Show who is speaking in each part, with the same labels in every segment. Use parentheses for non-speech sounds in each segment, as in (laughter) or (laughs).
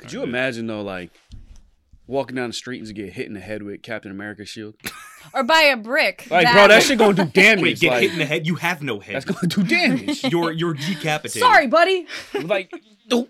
Speaker 1: Could you imagine though, like walking down the street and just get hit in the head with Captain America's shield? (laughs)
Speaker 2: Or buy a brick.
Speaker 1: Like, bro, that shit gonna do (laughs) damage.
Speaker 3: Wait, get
Speaker 1: like,
Speaker 3: hit in the head. You have no head.
Speaker 1: That's gonna do damage.
Speaker 3: You're you're decapitated.
Speaker 2: Sorry, buddy.
Speaker 1: like, (laughs) the-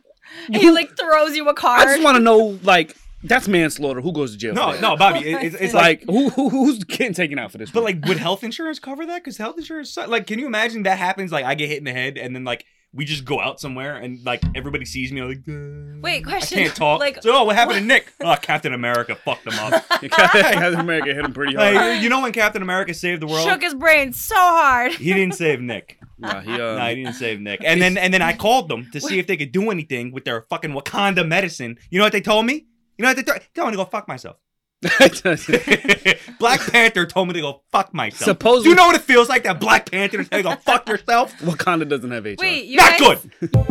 Speaker 2: he like throws you a card.
Speaker 1: I just want to know, like, that's manslaughter. Who goes to jail? for
Speaker 3: No,
Speaker 1: that?
Speaker 3: no, Bobby. It, it's, it's like,
Speaker 1: Like, who, who who's getting taken out for this?
Speaker 3: but
Speaker 1: one?
Speaker 3: like, would health insurance cover that? Because health insurance, su- like, can you imagine that happens? Like, I get hit in the head, and then like we just go out somewhere, and like everybody sees me, I'm like, uh,
Speaker 2: Wait, question.
Speaker 3: I can't talk.
Speaker 2: Like,
Speaker 3: so, oh, what happened to Nick? (laughs) Oh, Captain America fucked him up. (laughs)
Speaker 1: Captain America hit him pretty hard.
Speaker 3: Like, you know when Captain America saved the world?
Speaker 2: shook his brain so hard.
Speaker 3: He didn't save Nick. (laughs)
Speaker 1: Nah, he, um,
Speaker 3: no, he didn't save Nick. And then and then I called them to see if they could do anything with their fucking Wakanda medicine. You know what they told me? You know what they told? Tell me to go fuck myself. (laughs) Black Panther told me to go fuck myself.
Speaker 1: Supposedly-
Speaker 3: do you know what it feels like that Black Panther tell you to go fuck yourself? (laughs)
Speaker 1: Wakanda doesn't have HR.
Speaker 2: Wait, you
Speaker 3: Not
Speaker 2: guys,
Speaker 3: good. (laughs)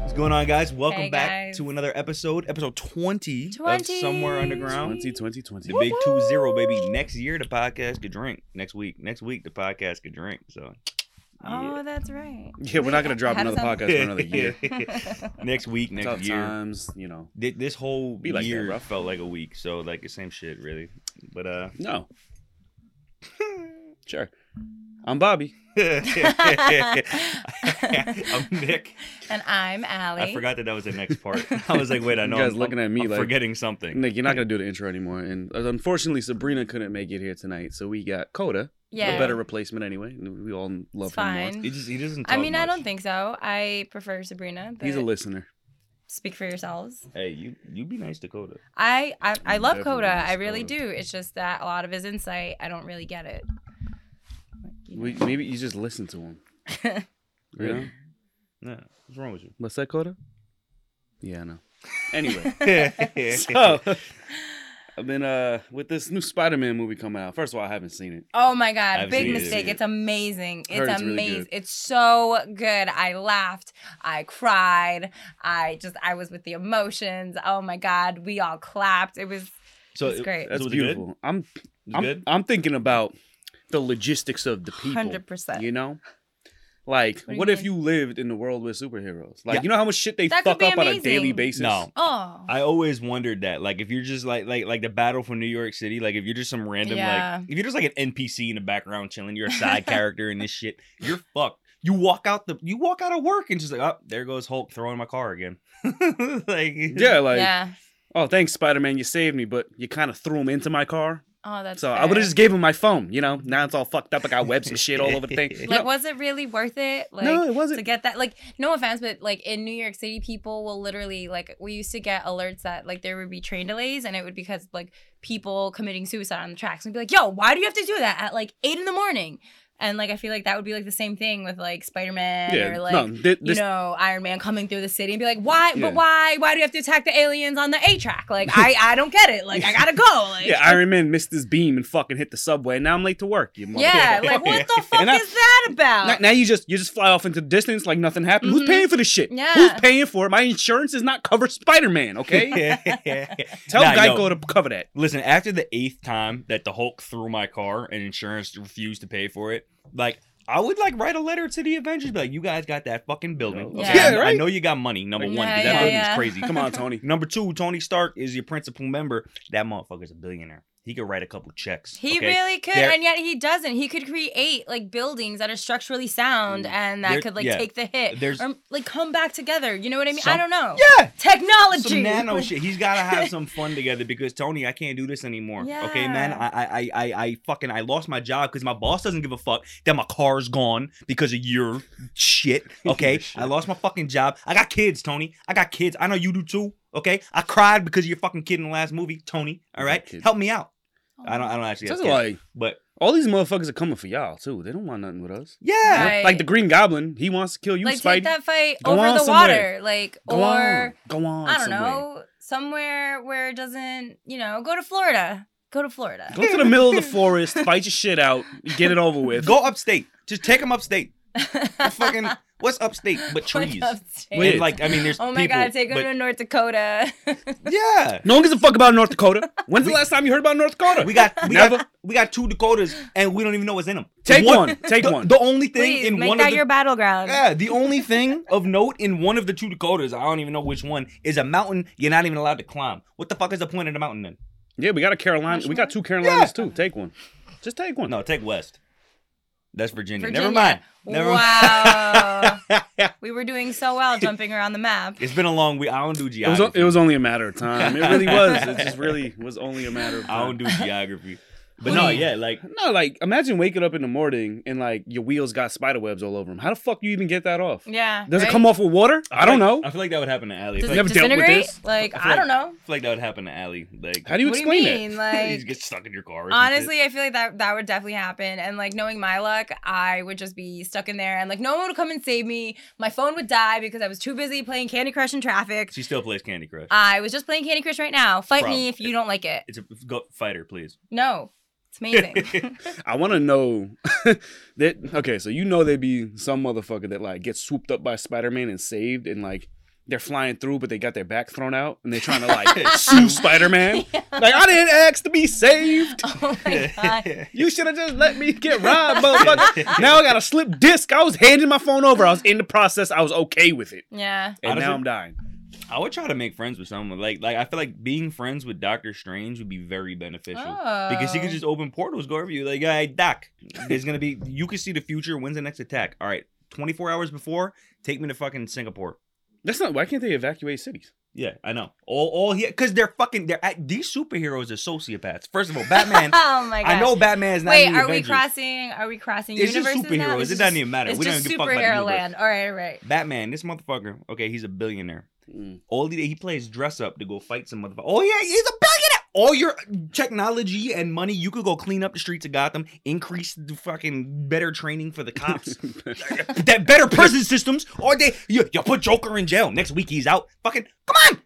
Speaker 3: What's going on, guys? Welcome
Speaker 2: Hey,
Speaker 3: back
Speaker 2: guys.
Speaker 3: to another episode, episode 20, of
Speaker 2: 20.
Speaker 3: Somewhere Underground.
Speaker 1: 20, 20, 20.
Speaker 3: The big two zero, baby. Next year, the podcast could drink. Next week, next week, the podcast could drink. So,
Speaker 2: Oh, that's right. (laughs)
Speaker 1: Yeah, we're not gonna drop
Speaker 2: How
Speaker 1: another
Speaker 2: that-
Speaker 1: podcast for another year. (laughs) (laughs)
Speaker 3: next week, next
Speaker 1: Tough
Speaker 3: year.
Speaker 1: times, you know.
Speaker 3: Thi- This whole
Speaker 1: Be like that,
Speaker 3: year
Speaker 1: bro.
Speaker 3: felt like a week, so like the same shit, really. But uh,
Speaker 1: No. Sure. I'm Bobby. (laughs) (laughs)
Speaker 3: I'm Nick.
Speaker 2: and I'm Allie.
Speaker 3: I forgot that that was the next part. (laughs) I was like, wait, I know.
Speaker 1: You
Speaker 3: know.
Speaker 1: guys
Speaker 3: I'm,
Speaker 1: looking at me
Speaker 3: I'm
Speaker 1: like-
Speaker 3: forgetting something.
Speaker 1: Nick, you're not gonna do the intro anymore, and uh, unfortunately, Sabrina couldn't make it here tonight, so we got Coda,
Speaker 2: Yeah.
Speaker 1: a better replacement anyway. We all love
Speaker 2: It's
Speaker 1: him more.
Speaker 2: fine.
Speaker 3: He just he doesn't.
Speaker 2: I
Speaker 3: talk
Speaker 2: mean, I don't think so. I prefer Sabrina. But
Speaker 1: He's a listener.
Speaker 2: Speak for yourselves.
Speaker 3: Hey, you you be nice to Coda.
Speaker 2: I I, I love
Speaker 1: Definitely
Speaker 2: Coda. I really
Speaker 1: Coda.
Speaker 2: do. It's just that a lot of his insight, I don't really get it. Like,
Speaker 1: We, maybe you just listen to him. (laughs) You know?
Speaker 3: Yeah, what's wrong with you?
Speaker 1: What's that, Coda? Yeah, I know. (laughs) Anyway, (laughs) so I've been uh with this new Spider-Man movie coming out. First of all, I haven't seen it.
Speaker 2: Oh my god,
Speaker 3: I've
Speaker 2: big
Speaker 3: seen it.
Speaker 2: mistake. It's amazing. It's
Speaker 1: Heard it's really
Speaker 2: amazing.
Speaker 1: good.
Speaker 2: It's so good. I laughed. I cried. I just I was with the emotions. Oh my god, we all clapped. It was
Speaker 3: so
Speaker 2: It's great.
Speaker 1: That's
Speaker 3: was it good?
Speaker 1: beautiful. I'm
Speaker 3: Was
Speaker 1: I'm,
Speaker 3: good?
Speaker 1: I'm thinking about the logistics of the people.
Speaker 2: 100%.
Speaker 1: You know? Like,
Speaker 2: What
Speaker 1: what if you lived in the world with superheroes? Like,
Speaker 3: Yeah.
Speaker 1: you know how much shit they
Speaker 2: That
Speaker 1: fuck
Speaker 2: be
Speaker 1: up on a daily basis?
Speaker 3: No.
Speaker 2: oh.
Speaker 3: I always wondered that, like, if you're just like, like, like the battle for New York City, like, if you're just some random,
Speaker 2: Yeah.
Speaker 3: like, if you're just like an NPC in the background chilling, you're a (laughs) side character in this shit, you're fucked. You walk out the, you walk out of work and just like, oh, there goes Hulk throwing my car again. (laughs) like,
Speaker 1: Yeah, like,
Speaker 2: yeah.
Speaker 1: oh, thanks, Spider Man, you saved me, but you kind of threw him into my car.
Speaker 2: Oh, that's
Speaker 1: So I would have just gave him my phone, you know? Now it's all fucked up. I got webs and shit all over the thing. You (laughs)
Speaker 2: like
Speaker 1: know-
Speaker 2: was it really worth it? Like
Speaker 1: no, it wasn't.
Speaker 2: To get that like no offense but like in new york city people will literally like we used to get alerts that like there would be train delays and it would be because like people committing suicide on the tracks and be like yo why do you have to do that at like eight in the morning and like i feel like that would be like the same thing with like spider-man
Speaker 1: Yeah,
Speaker 2: or like
Speaker 1: no, thi-
Speaker 2: you know iron man coming through the city and be like why
Speaker 1: Yeah.
Speaker 2: but why why do you have to attack the aliens on the a track like i i don't get it like i gotta go (laughs) like
Speaker 1: Yeah, Iron Man missed his beam and fucking hit the subway. and Now I'm late to work. You
Speaker 2: yeah
Speaker 1: motherfucker. (laughs)
Speaker 2: like what the fuck
Speaker 1: And I-
Speaker 2: is that about
Speaker 1: Now, now you just you just fly off into the distance like nothing happened. Who's
Speaker 2: Mhm.
Speaker 1: paying for this shit?
Speaker 2: Yeah.
Speaker 1: Who's paying for it? My insurance does not cover Spider Man. Okay, (laughs) tell
Speaker 3: Nah, yo,
Speaker 1: Geico to cover that.
Speaker 3: Listen, after the eighth time that the Hulk threw my car and insurance refused to pay for it, like I would like write a letter to the Avengers, be like, "You guys got that fucking building.
Speaker 2: Yeah.
Speaker 3: Okay, I-
Speaker 1: Yeah,
Speaker 3: I, know you got money. Number
Speaker 1: one,
Speaker 3: one, 'cause
Speaker 2: Yeah,
Speaker 3: that
Speaker 2: yeah,
Speaker 3: building's
Speaker 2: yeah.
Speaker 3: crazy.
Speaker 1: Come on, Tony. (laughs)
Speaker 3: Number two, Tony Stark is your principal member. That motherfucker's a billionaire. He could write a couple checks.
Speaker 2: He
Speaker 3: okay?
Speaker 2: really could,
Speaker 3: There-
Speaker 2: and yet he doesn't. He could create like buildings that are structurally sound
Speaker 1: Mm.
Speaker 2: and that
Speaker 3: There-
Speaker 2: could like
Speaker 3: yeah.
Speaker 2: take the hit
Speaker 3: There's-
Speaker 2: or like come back together. You know what I mean? I don't know.
Speaker 3: Yeah.
Speaker 2: Technology.
Speaker 3: Some nano (laughs) shit. He's got to have some fun together because Tony, I can't do this anymore. Okay, man. I, I, I, I fucking, I lost my job because my boss doesn't give a fuck that my car's gone because of your shit. (laughs) Okay,
Speaker 1: Your shit.
Speaker 3: I lost my fucking job. I got kids, Tony. I got kids. I know you do too. Okay, I cried because of your fucking kid in the last movie, Tony. All
Speaker 1: You got
Speaker 3: right,
Speaker 1: kids.
Speaker 3: help me out. I don't, I don't actually.
Speaker 1: Just
Speaker 3: Have
Speaker 1: like
Speaker 3: but
Speaker 1: all these motherfuckers are coming for y'all too. They don't want nothing with us.
Speaker 3: yeah,
Speaker 2: Right.
Speaker 1: Like the Green Goblin, he wants to kill you,
Speaker 2: like
Speaker 1: Spidey.
Speaker 2: take that fight
Speaker 1: Go
Speaker 2: over
Speaker 1: on
Speaker 2: the
Speaker 1: somewhere.
Speaker 2: water, like
Speaker 1: Go
Speaker 2: or
Speaker 1: on, go on.
Speaker 2: I don't
Speaker 1: somewhere.
Speaker 2: know, somewhere where it doesn't, you know, go to Florida. Go to Florida.
Speaker 1: Go to the (laughs) middle of the forest, fight your shit out, get it over with.
Speaker 3: go upstate. Just take him upstate. (laughs) fucking What's upstate but (laughs) trees?
Speaker 2: upstate?
Speaker 3: And, like I mean, there's
Speaker 2: oh my
Speaker 3: people,
Speaker 2: god, take
Speaker 3: but-
Speaker 2: him to North Dakota. (laughs)
Speaker 3: Yeah,
Speaker 1: No one gives a fuck about North Dakota. When's the last time you heard about North Dakota?
Speaker 3: we got we
Speaker 1: Never.
Speaker 3: got we got two Dakotas, and we don't even know what's in them.
Speaker 1: Take one. Take
Speaker 3: the,
Speaker 1: one.
Speaker 3: The only thing
Speaker 2: Please
Speaker 3: in
Speaker 2: make
Speaker 3: one
Speaker 2: that
Speaker 3: of the
Speaker 2: your battleground.
Speaker 3: yeah, the only thing of note in one of the two Dakotas, I don't even know which one, is a mountain you're not even allowed to climb. What the fuck is the point of the mountain then?
Speaker 1: Yeah, we got a Carolina. We got two Carolinas too. Take one. Just take one.
Speaker 3: No, take West. That's Virginia.
Speaker 2: Virginia.
Speaker 3: Never mind. Never
Speaker 2: Wow.
Speaker 3: mind. (laughs)
Speaker 2: we were doing so well jumping around the map.
Speaker 3: it's been a long week. I don't do
Speaker 1: It was,
Speaker 3: geography.
Speaker 1: it was only a matter of time. It really was. It just really was only a matter of time. (laughs)
Speaker 3: I don't do geography. But no, yeah, like
Speaker 1: No, like imagine waking up in the morning and like your wheels got spider webs all over them. How the fuck do you even get that off?
Speaker 2: Yeah.
Speaker 1: Does it come off with water? I, don't
Speaker 3: feel
Speaker 1: know.
Speaker 3: I feel like that would happen to Allie.
Speaker 2: Does it
Speaker 3: like,
Speaker 1: Never dealt with
Speaker 2: disintegrate?
Speaker 1: this.
Speaker 2: Like,
Speaker 3: I feel
Speaker 2: I don't know.
Speaker 3: I feel like that would happen to Allie. Like,
Speaker 1: How do you
Speaker 2: What do you
Speaker 1: explain
Speaker 2: mean? (laughs)
Speaker 3: you
Speaker 2: Like,
Speaker 3: get stuck in your car. Or some shit.
Speaker 2: honestly, I feel like that that would definitely happen. And like knowing my luck, I would just be stuck in there, and like no one would come and save me. My phone would die because I was too busy playing Candy Crush in traffic.
Speaker 3: she still plays Candy Crush.
Speaker 2: I was just playing Candy Crush right now. Fight
Speaker 3: Bro,
Speaker 2: me if you don't like it.
Speaker 3: It's a go, fighter, please.
Speaker 2: No, it's amazing. (laughs)
Speaker 1: I want to know (laughs) that. Okay, so you know there'd be some motherfucker that like gets swooped up by Spider Man and saved, and like they're flying through, but they got their back thrown out, and they're trying to like sue Spider Man. Like I didn't ask to be saved. (laughs)
Speaker 2: oh my god.
Speaker 1: You should have just let me get robbed, motherfucker. now I got a slip disc. I was handing my phone over. I was in the process. I was okay with it,
Speaker 2: Yeah.
Speaker 1: and
Speaker 3: Honestly-
Speaker 1: now I'm dying.
Speaker 3: I would try to make friends with someone. Like, like I feel like being friends with Doctor Strange would be very beneficial. Because he could
Speaker 2: Oh.
Speaker 3: just open portals, go over you. Like, hey, Doc, there's gonna be. You can see the future. When's the next attack? All right, 24 hours before, take me to fucking Singapore.
Speaker 1: That's not. Why can't they evacuate cities?
Speaker 3: Yeah, I know. All, all here, because they're fucking. They're at, these superheroes are sociopaths. First of all, Batman. (laughs)
Speaker 2: oh my god.
Speaker 3: I know Batman's not.
Speaker 2: Wait,
Speaker 3: in the
Speaker 2: are we crossing? Are we crossing
Speaker 3: It's just
Speaker 2: universes now?
Speaker 3: superheroes.
Speaker 2: This
Speaker 3: It
Speaker 2: is
Speaker 3: doesn't even matter.
Speaker 2: It's
Speaker 3: We don't even give a fuck about the
Speaker 2: superhero land. All right, all right.
Speaker 3: Batman, this motherfucker. Okay, he's a billionaire.
Speaker 1: Mm.
Speaker 3: All he he plays dress up to go fight some motherfucker. Oh yeah, he's a billionaire. All your technology and money, you could go clean up the streets of Gotham, increase the fucking better training for the cops, (laughs) that better prison systems, or they you, you put Joker in jail. Next week he's out. Fucking come on,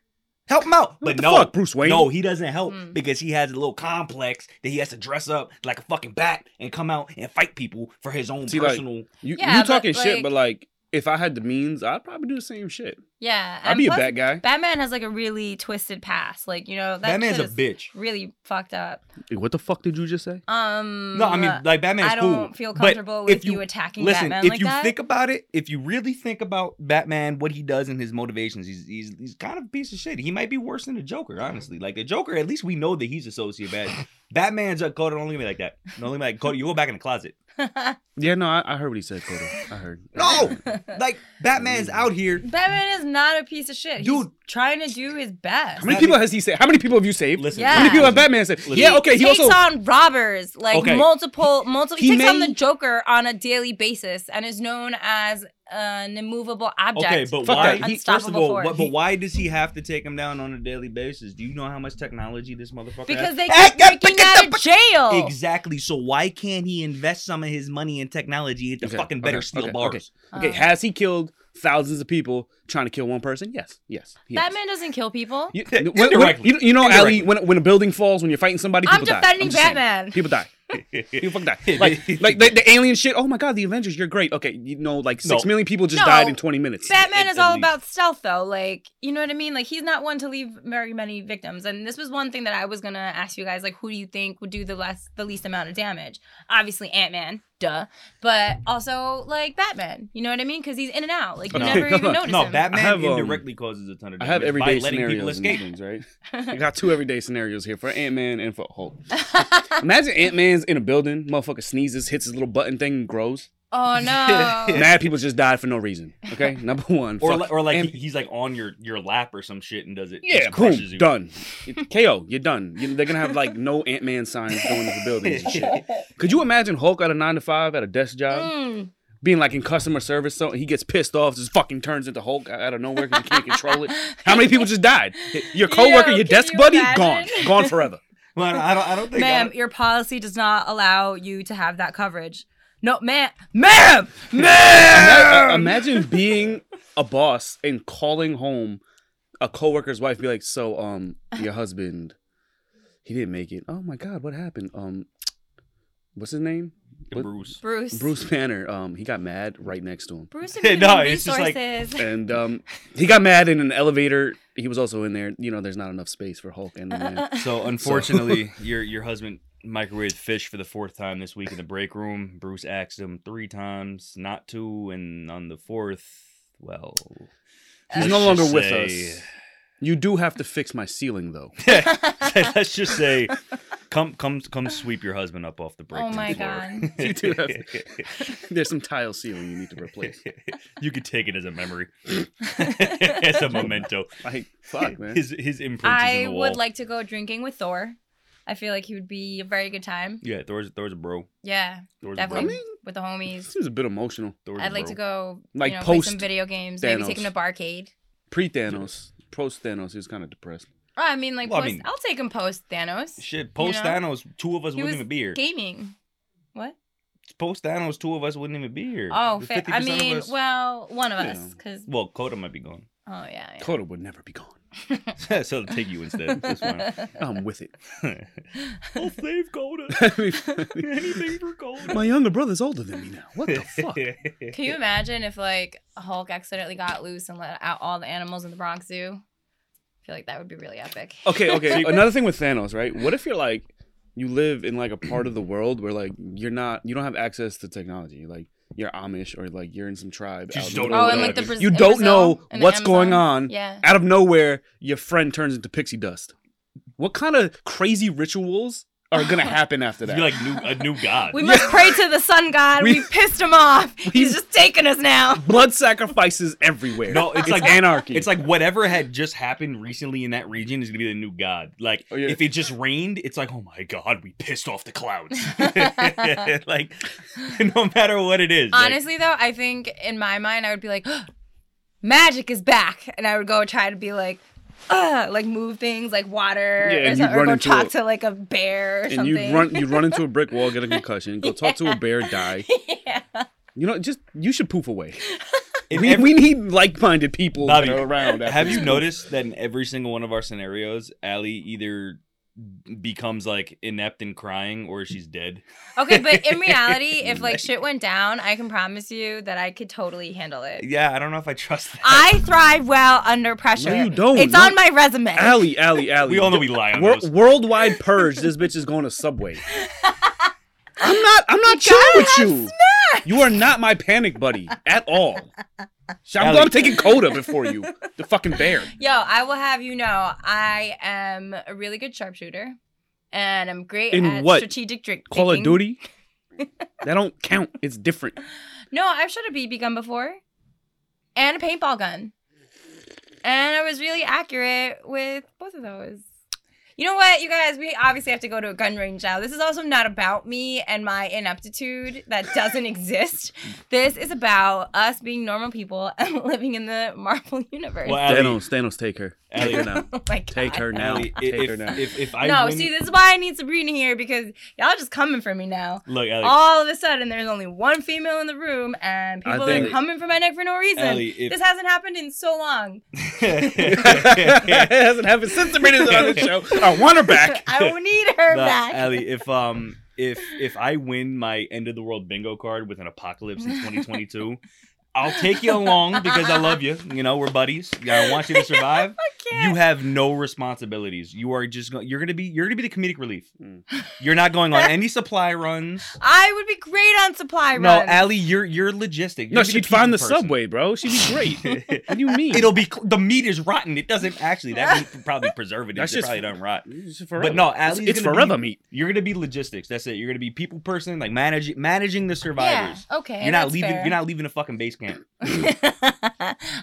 Speaker 3: help him out.
Speaker 1: What
Speaker 3: but
Speaker 1: the
Speaker 3: no,
Speaker 1: fuck, Bruce Wayne?
Speaker 3: no, he doesn't help
Speaker 2: Hmm.
Speaker 3: because he has a little complex that he has to dress up like a fucking bat and come out and fight people for his own
Speaker 1: See, like,
Speaker 3: personal.
Speaker 1: You,
Speaker 2: Yeah,
Speaker 1: you
Speaker 2: but,
Speaker 1: talking shit,
Speaker 2: like-
Speaker 1: but like if I had the means, I'd probably do the same shit.
Speaker 2: Yeah.
Speaker 1: I'd
Speaker 2: and
Speaker 1: be
Speaker 2: plus,
Speaker 1: a bad guy.
Speaker 2: Batman has like a really twisted past. Like, you know, that
Speaker 3: Batman's a bitch.
Speaker 2: really fucked up.
Speaker 1: What the fuck did you just say?
Speaker 2: Um
Speaker 3: No, I mean like Batman's
Speaker 2: I don't
Speaker 3: cool.
Speaker 2: feel comfortable
Speaker 3: if
Speaker 2: with you, attacking
Speaker 3: Listen,
Speaker 2: Batman
Speaker 3: if
Speaker 2: like
Speaker 3: you
Speaker 2: that.
Speaker 3: think about it, if you really think about Batman, what he does and his motivations, he's he's he's kind of a piece of shit. He might be worse than the Joker, honestly. Like the Joker, at least we know that he's a sociopath. (laughs) Batman's a Coda, don't look at me like that. Don't look at me like Coda, you go back in the closet. (laughs)
Speaker 1: Yeah, no, I, I heard what he said, Coda. I heard.
Speaker 3: No! (laughs) Like Batman's out here.
Speaker 2: Batman is not a piece of shit.
Speaker 3: Dude.
Speaker 2: He's trying to do his best.
Speaker 1: How many people has he saved? How many people have you saved?
Speaker 3: Listen,
Speaker 2: Yeah.
Speaker 1: How many people have. Batman saved?
Speaker 3: Listen.
Speaker 1: Yeah, okay. He
Speaker 2: takes
Speaker 1: also
Speaker 2: on robbers, like
Speaker 1: Okay.
Speaker 2: multiple, multiple. He,
Speaker 1: He
Speaker 2: takes on
Speaker 1: may-
Speaker 2: the Joker on a daily basis and is known as an immovable object.
Speaker 3: Okay, but
Speaker 1: Fuck
Speaker 3: why?
Speaker 1: that.
Speaker 3: He, first of
Speaker 2: Unstoppable
Speaker 3: all,
Speaker 2: force.
Speaker 3: what, but why does he have to take him down on a daily basis? Do you know how much technology this motherfucker
Speaker 2: because
Speaker 3: has?
Speaker 2: they keep
Speaker 3: yeah,
Speaker 2: breaking
Speaker 3: but-
Speaker 2: out of jail.
Speaker 3: Exactly. So why can't he invest some of his money in technology into
Speaker 1: Okay,
Speaker 3: fucking better
Speaker 1: okay,
Speaker 3: steel
Speaker 1: okay,
Speaker 3: bars?
Speaker 1: okay.
Speaker 2: Uh,
Speaker 1: has he killed thousands of people trying to kill one person? Yes, yes. he has.
Speaker 2: Batman doesn't kill people.
Speaker 1: You, (laughs) when- when- you, you know, Allie, when when a building falls, when you're fighting somebody,
Speaker 2: I'm
Speaker 1: people die.
Speaker 2: defending
Speaker 1: just saying.
Speaker 2: Batman.
Speaker 1: People die. (laughs) People fucking die. Like, like the, the alien shit. Oh my god, the Avengers, you're great. Okay, you know, like six
Speaker 3: No.
Speaker 1: million people just
Speaker 2: No.
Speaker 1: died in 20 minutes.
Speaker 2: Batman
Speaker 3: At-
Speaker 2: is all
Speaker 3: least.
Speaker 2: about stealth, though. Like, you know what I mean? Like, he's not one to leave very many victims. And this was one thing that I was gonna ask you guys. Like, who do you think would do the less, the least amount of damage? Obviously, Ant Man, duh. But also, like Batman. You know what I mean? Because he's in and out. Like, you
Speaker 1: No.
Speaker 2: never (laughs) even notice
Speaker 3: no,
Speaker 2: him.
Speaker 3: Batman
Speaker 1: I have, um,
Speaker 3: indirectly causes a ton of
Speaker 1: I
Speaker 3: damage
Speaker 1: have everyday
Speaker 3: by letting people
Speaker 1: scenarios and
Speaker 3: escape.
Speaker 1: things, right? (laughs) I got two everyday scenarios here for Ant Man and for Hulk. (laughs) Imagine Ant Man's in a building, motherfucker sneezes, hits his little button thing, and grows.
Speaker 2: Oh (laughs) no.
Speaker 1: Mad people just died for no reason. Okay, (laughs) number one.
Speaker 3: Or, li- or like
Speaker 1: and-
Speaker 3: he- he's like on your, your lap or some shit and does it.
Speaker 1: yeah,
Speaker 3: just crushes
Speaker 1: boom,
Speaker 3: you.
Speaker 1: done. (laughs) KO, you're done. You- they're gonna have like no Ant Man signs going into buildings and shit. Could you imagine Hulk at a nine to five at a desk job?
Speaker 2: Mm.
Speaker 1: being like in customer service, so he gets pissed off, just fucking turns into Hulk out of nowhere because he can't control it. How many people just died? Your coworker,
Speaker 2: Yo,
Speaker 1: your desk
Speaker 2: you
Speaker 1: buddy,
Speaker 2: imagine?
Speaker 1: gone, gone forever.
Speaker 3: Well, I don't. I don't think. I
Speaker 2: Ma'am,
Speaker 3: don't-
Speaker 2: your policy does not allow you to have that coverage. No, ma'am, ma'am,
Speaker 1: Ima-
Speaker 2: ma'am.
Speaker 1: uh, Imagine being a boss and calling home a coworker's wife, be like, "So, um, your husband, he didn't make it. Oh my god, what happened? Um, what's his name? What?
Speaker 3: Bruce.
Speaker 2: Bruce.
Speaker 1: Bruce Banner. Um, he got mad right next to him,
Speaker 2: Bruce (laughs)
Speaker 3: No,
Speaker 2: no,
Speaker 3: it's just like- (laughs)
Speaker 1: and um, he got mad in an elevator. He was also in there. You know, there's not enough space for Hulk and the man.
Speaker 3: So unfortunately, (laughs) your your husband microwaved fish for the fourth time this week in the break room. Bruce asked him three times not to, and on the fourth, well,
Speaker 1: He's no longer
Speaker 3: just
Speaker 1: with
Speaker 3: say-
Speaker 1: us. You do have to fix my ceiling, though. (laughs)
Speaker 3: let's just say, come come come sweep your husband up off the break.
Speaker 2: Oh
Speaker 3: room
Speaker 2: my
Speaker 3: floor.
Speaker 2: God. (laughs) (laughs)
Speaker 1: You do have There's some tile ceiling you need to replace.
Speaker 3: you could take it as a memory, as a memento.
Speaker 1: Like, fuck, man.
Speaker 3: His his imprint is in
Speaker 2: I
Speaker 3: the
Speaker 2: would like to go drinking with Thor. I feel like he would be a very good time.
Speaker 3: Yeah, Thor's Thor's a bro.
Speaker 2: Yeah,
Speaker 3: Thor's
Speaker 2: definitely
Speaker 3: a
Speaker 1: I mean,
Speaker 2: with the homies.
Speaker 1: Seems a bit emotional.
Speaker 3: bro. Thor's a
Speaker 2: I'd like
Speaker 3: bro.
Speaker 2: to go,
Speaker 1: Like
Speaker 2: you know, play some video games. Maybe take him
Speaker 1: Thanos.
Speaker 2: to barcade.
Speaker 1: Pre Thanos, post Thanos, he was kind of depressed.
Speaker 2: Oh, I mean, like,
Speaker 3: Well, I mean,
Speaker 2: I'll take him post Thanos.
Speaker 3: Shit, post
Speaker 2: know?
Speaker 3: Thanos, two of us
Speaker 2: He
Speaker 3: wouldn't
Speaker 2: was
Speaker 3: even be here.
Speaker 2: gaming. What?
Speaker 3: Post Thanos, two of us wouldn't even be here.
Speaker 2: Oh,
Speaker 3: The
Speaker 2: fair.
Speaker 3: 50%
Speaker 2: I mean,
Speaker 3: us-
Speaker 2: well, one of us, because
Speaker 3: well, Coda might be gone,
Speaker 2: oh yeah, yeah.
Speaker 1: Coda would never be gone. (laughs)
Speaker 3: so I'll take you instead. (laughs) That's fine.
Speaker 1: I'm with it.
Speaker 3: I'll save Coda.
Speaker 1: My
Speaker 3: Anything for Coda.
Speaker 1: My younger brother's older than me now. What the fuck? (laughs)
Speaker 2: Can you imagine if like Hulk accidentally got loose and let out all the animals in the Bronx Zoo? I feel like that would be really epic.
Speaker 1: Okay, okay. Another thing with Thanos, right? What if you're like, you live in like a part of the world where like you're not, you don't have access to technology, like you're Amish or like you're in some tribe.
Speaker 3: You
Speaker 1: out
Speaker 3: just don't
Speaker 1: middle
Speaker 2: Oh, and like the. Braz-
Speaker 1: you don't
Speaker 2: Brazil,
Speaker 1: know
Speaker 2: in the
Speaker 1: what's going on.
Speaker 2: Yeah.
Speaker 1: Out of nowhere, your friend turns into pixie dust. What kind of crazy rituals are gonna happen after that?
Speaker 3: You're like new, a new god.
Speaker 2: We must pray to the sun god. We,
Speaker 1: We-
Speaker 2: pissed him off. (laughs) He's just taking us now.
Speaker 1: Blood sacrifices everywhere.
Speaker 3: No, it's like-
Speaker 1: anarchy.
Speaker 3: It's like whatever had just happened recently in that region is gonna be the new god. Like
Speaker 1: Oh, yeah.
Speaker 3: if it just rained, it's like, oh my god, we pissed off the clouds. (laughs) (laughs) like no matter what it is. like-
Speaker 2: Honestly, though, I think in my mind, I would be like, (gasps) magic is back. And I would go try to be like, uh, like move things like water
Speaker 1: Yeah,
Speaker 2: or,
Speaker 1: and
Speaker 2: something,
Speaker 1: you'd
Speaker 2: or
Speaker 1: run
Speaker 2: go
Speaker 1: into
Speaker 2: talk
Speaker 1: a-
Speaker 2: to like a bear or
Speaker 1: and
Speaker 2: something.
Speaker 1: you run, you run into a (laughs) brick wall, get a concussion, go talk to a bear, (laughs) die.
Speaker 2: yeah.
Speaker 1: You know, just you should poof away.
Speaker 3: In
Speaker 1: we,
Speaker 3: every-
Speaker 1: we need like-minded people
Speaker 3: Bobby,
Speaker 1: that are around.
Speaker 3: Have you
Speaker 1: poof.
Speaker 3: noticed that in every single one of our scenarios, Allie either becomes like inept and crying or she's dead?
Speaker 2: Okay, but in reality, (laughs) if like shit went down, I can promise you that I could totally handle it.
Speaker 3: Yeah, I don't know if I trust that.
Speaker 2: I thrive well under pressure.
Speaker 1: No, you don't.
Speaker 2: It's
Speaker 1: No.
Speaker 2: on my resume.
Speaker 1: Allie, Allie, Allie.
Speaker 3: we all know we lie on
Speaker 1: Wor-
Speaker 3: those.
Speaker 1: worldwide purge. This bitch is going to Subway. I'm not. I'm not chilling
Speaker 2: gotta
Speaker 1: with
Speaker 2: have
Speaker 1: you. You are not my panic buddy at all. I'm, I'm taking Coda before you, the fucking bear. (laughs)
Speaker 2: Yo, I will have you know, I am a really good sharpshooter, and I'm great
Speaker 1: In
Speaker 2: at
Speaker 1: what?
Speaker 2: strategic drink.
Speaker 1: Call of. Duty. (laughs) That don't count. It's different.
Speaker 2: No, I've shot a BB gun before, and a paintball gun, and I was really accurate with both of those. You know what, you guys? We obviously have to go to a gun range now. This is also not about me and my ineptitude that doesn't (laughs) exist. This is about us being normal people (laughs) and living in the Marvel universe.
Speaker 3: Well, Allie,
Speaker 1: Thanos, Thanos, take her. (laughs) Take
Speaker 3: Allie.
Speaker 1: her now.
Speaker 2: oh.
Speaker 1: Take her now.
Speaker 3: Oh Allie,
Speaker 1: Take
Speaker 3: if,
Speaker 1: her now.
Speaker 3: if, if I
Speaker 2: no,
Speaker 3: win,
Speaker 2: see, this is why I need Sabrina here because y'all just coming for me now.
Speaker 3: look, Allie,
Speaker 2: All of a sudden, there's only one female in the room, and people
Speaker 1: think-
Speaker 2: are coming for my neck for no reason.
Speaker 3: Allie, if-
Speaker 2: this hasn't happened in so long.
Speaker 1: it hasn't happened since Sabrina's on the show. I want her back. (laughs)
Speaker 2: I will need her
Speaker 3: No,
Speaker 2: back.
Speaker 3: Allie, (laughs) if um if if I win my end of the world bingo card with an apocalypse in 2022, I'll take you along because I love you. You know, we're buddies. I want you to survive. (laughs)
Speaker 2: I can't.
Speaker 3: You have no responsibilities. You are just going. You're gonna be. You're gonna be the comedic relief.
Speaker 1: Mm. (laughs)
Speaker 3: You're not going on any supply runs.
Speaker 2: I would be great on supply
Speaker 3: No,
Speaker 2: runs.
Speaker 3: No, Allie, you're you're logistic.
Speaker 1: No,
Speaker 3: You're
Speaker 1: she'd find the
Speaker 3: person.
Speaker 1: subway, bro. She'd be great. (laughs) what do you mean?
Speaker 3: It'll be the meat is rotten. It doesn't actually. That meat probably preservatives.
Speaker 1: That's
Speaker 3: It
Speaker 1: just-
Speaker 3: probably doesn't rot.
Speaker 1: It's forever.
Speaker 3: But no,
Speaker 1: it's,
Speaker 3: Allie's
Speaker 1: it's
Speaker 3: gonna
Speaker 1: forever
Speaker 3: be-
Speaker 1: meat.
Speaker 3: You're gonna be logistics. That's it. You're gonna be people person, like managing managing the
Speaker 2: yeah,
Speaker 3: survivors.
Speaker 2: okay.
Speaker 3: you're not leaving.
Speaker 2: fair.
Speaker 3: You're not leaving a fucking base camp. (laughs)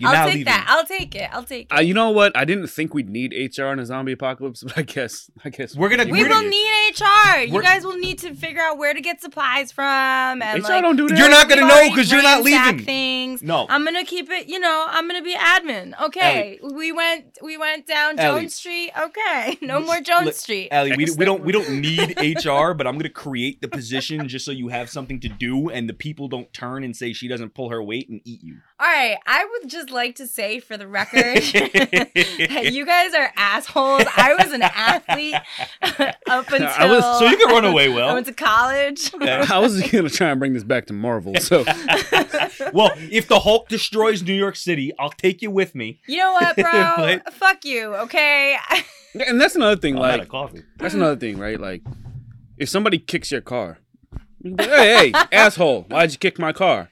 Speaker 2: I'll take
Speaker 3: leaving.
Speaker 2: that. I'll take it. I'll take it.
Speaker 1: Uh, you know what? I didn't think we'd need HR in a zombie apocalypse, (laughs) but I guess I guess
Speaker 3: We're gonna-
Speaker 2: we
Speaker 3: we're
Speaker 2: will
Speaker 3: gonna-
Speaker 2: need HR. You guys will need to figure out where to get supplies from. And
Speaker 1: HR
Speaker 2: like,
Speaker 1: don't do that.
Speaker 3: You're not gonna know because you're not leaving.
Speaker 2: Things.
Speaker 3: No.
Speaker 2: I'm gonna keep it. You know, I'm gonna be admin. Okay, we went we went down
Speaker 3: Allie.
Speaker 2: Jones Street. Okay, (laughs) no more Jones
Speaker 3: Look,
Speaker 2: Street.
Speaker 3: Allie, we, we don't we don't need HR, but I'm gonna create the position just so you have something to do, and the people don't turn and say she doesn't pull her weight and eat you.
Speaker 2: All right, I would just like to say for the record (laughs) that you guys are assholes. I was an athlete (laughs) up until
Speaker 1: I was-
Speaker 3: so you can run away well.
Speaker 2: I went to college.
Speaker 1: I was gonna try and bring this back to Marvel. So (laughs)
Speaker 3: well, if the Hulk destroys New York City, I'll take you with me.
Speaker 2: You know what, bro?
Speaker 3: Like-
Speaker 2: Fuck you, okay?
Speaker 1: and that's another thing,
Speaker 3: I'm out
Speaker 1: like
Speaker 3: of coffee.
Speaker 1: that's another thing, right? Like if somebody kicks your car, you can be like, hey, hey, asshole, why'd you kick my car?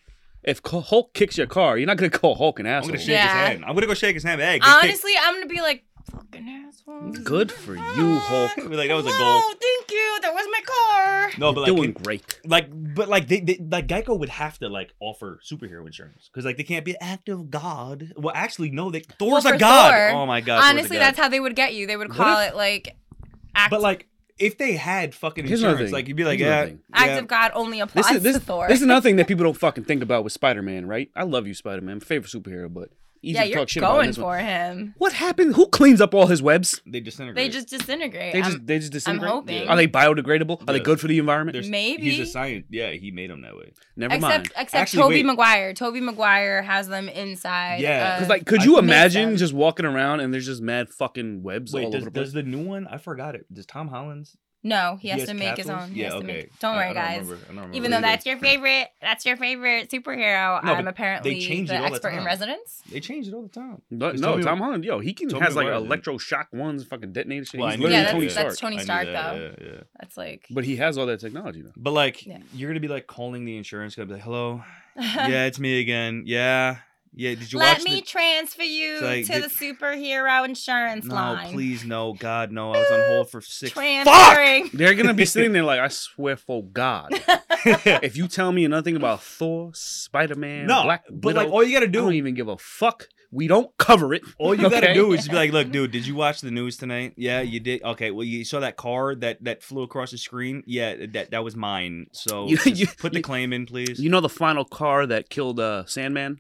Speaker 1: If Hulk kicks your car, you're not gonna call Hulk an asshole.
Speaker 3: I'm gonna shake
Speaker 2: Yeah.
Speaker 3: his hand. I'm gonna go shake his hand. Hey, good kick.
Speaker 2: Honestly, I'm gonna be like, fucking asshole.
Speaker 1: Good for you, Hulk. (laughs)
Speaker 3: Be like that was a goal.
Speaker 2: Oh, thank you. That was my car.
Speaker 3: No, but like,
Speaker 1: Doing
Speaker 3: can-
Speaker 1: great.
Speaker 3: like, but like, they, they like Geico would have to like offer superhero insurance because like they can't be an act of God. Well, actually, no, they Thor's
Speaker 2: Well,
Speaker 3: a god.
Speaker 2: Thor,
Speaker 3: oh my god.
Speaker 2: Honestly,
Speaker 3: god.
Speaker 2: that's how they would get you. They would call
Speaker 1: if-
Speaker 2: it like act,
Speaker 3: But like, if they had fucking
Speaker 1: Here's
Speaker 3: insurance, like you'd be like,
Speaker 1: Here's
Speaker 3: yeah,
Speaker 1: another thing.
Speaker 2: act of God only applies
Speaker 1: This is this,
Speaker 2: to Thor.
Speaker 1: this is another thing that (laughs) people don't fucking think about with Spider Man, right? I love you, Spider Man. Favorite superhero, but easy
Speaker 2: yeah,
Speaker 1: to
Speaker 2: you're
Speaker 1: talk shit about
Speaker 2: going
Speaker 1: this one.
Speaker 2: for him.
Speaker 1: What happened? Who cleans up all his webs?
Speaker 3: They disintegrate.
Speaker 2: They just disintegrate.
Speaker 1: They just they just disintegrate.
Speaker 2: hoping.
Speaker 1: Are they biodegradable? Are they good for the environment?
Speaker 3: There's-
Speaker 2: Maybe.
Speaker 3: he's a science. Yeah, he made them that way.
Speaker 1: Never
Speaker 2: except
Speaker 1: mind.
Speaker 2: except
Speaker 3: Actually,
Speaker 2: Tobey
Speaker 3: wait.
Speaker 2: Maguire. Tobey Maguire has them inside.
Speaker 3: Yeah.
Speaker 1: Because like, could you
Speaker 2: Makes
Speaker 1: imagine just walking around and there's just mad fucking webs
Speaker 3: Wait,
Speaker 1: all
Speaker 3: does,
Speaker 1: over the place?
Speaker 3: does the new one? I forgot it. Does Tom Holland's?
Speaker 2: No, he has to make
Speaker 3: capsules?
Speaker 2: his own. He
Speaker 3: Yeah, okay.
Speaker 2: make- Don't
Speaker 3: I-
Speaker 2: worry,
Speaker 3: I
Speaker 2: guys.
Speaker 3: remember- I don't remember
Speaker 2: Even though
Speaker 3: either.
Speaker 2: that's your favorite, that's your favorite superhero.
Speaker 3: No,
Speaker 2: I'm
Speaker 3: but
Speaker 2: apparently
Speaker 3: change
Speaker 2: the
Speaker 3: it all the
Speaker 2: expert in residence.
Speaker 3: they change it all the time.
Speaker 1: No, no,
Speaker 3: Tobey-
Speaker 1: Tom Holland, yo, he can
Speaker 3: Tobey
Speaker 1: has like
Speaker 3: Maguire, dude.
Speaker 1: electroshock ones, fucking detonator shit.
Speaker 3: Well,
Speaker 1: He's literally
Speaker 2: Yeah,
Speaker 1: Tony
Speaker 2: that's-
Speaker 1: Stark.
Speaker 2: that's Tony Stark,
Speaker 3: that,
Speaker 2: though.
Speaker 3: Yeah, yeah.
Speaker 2: That's like.
Speaker 1: But he has all that technology though.
Speaker 3: But like,
Speaker 2: Yeah.
Speaker 3: you're gonna be like calling the insurance company, like, "Hello, (laughs) yeah, it's me again. Yeah, yeah. Did you watch
Speaker 2: Let
Speaker 3: watch
Speaker 2: me
Speaker 3: the?
Speaker 2: transfer you
Speaker 3: like,
Speaker 2: to
Speaker 3: did-
Speaker 2: the superhero insurance
Speaker 3: No,
Speaker 2: line.
Speaker 3: No, please, no, God, no. I was on hold for six. (gasps)
Speaker 2: Transferring. (laughs)
Speaker 1: They're gonna be (laughs) sitting there like, I swear for God, (laughs) if you tell me nothing about Thor, Spider Man,
Speaker 3: no,
Speaker 1: Black
Speaker 3: but
Speaker 1: Widow,
Speaker 3: like, all you gotta do,
Speaker 1: I
Speaker 3: do,
Speaker 1: don't even give a fuck. We don't cover it.
Speaker 3: all you gotta do is just be like, "Look, dude, did you watch the news tonight? Yeah, you did. Okay, well, you saw that car that that flew across the screen. Yeah, that that was mine. So
Speaker 1: You- you-
Speaker 3: put the
Speaker 1: you-
Speaker 3: claim in, please.
Speaker 1: You know the final car that killed uh, Sandman?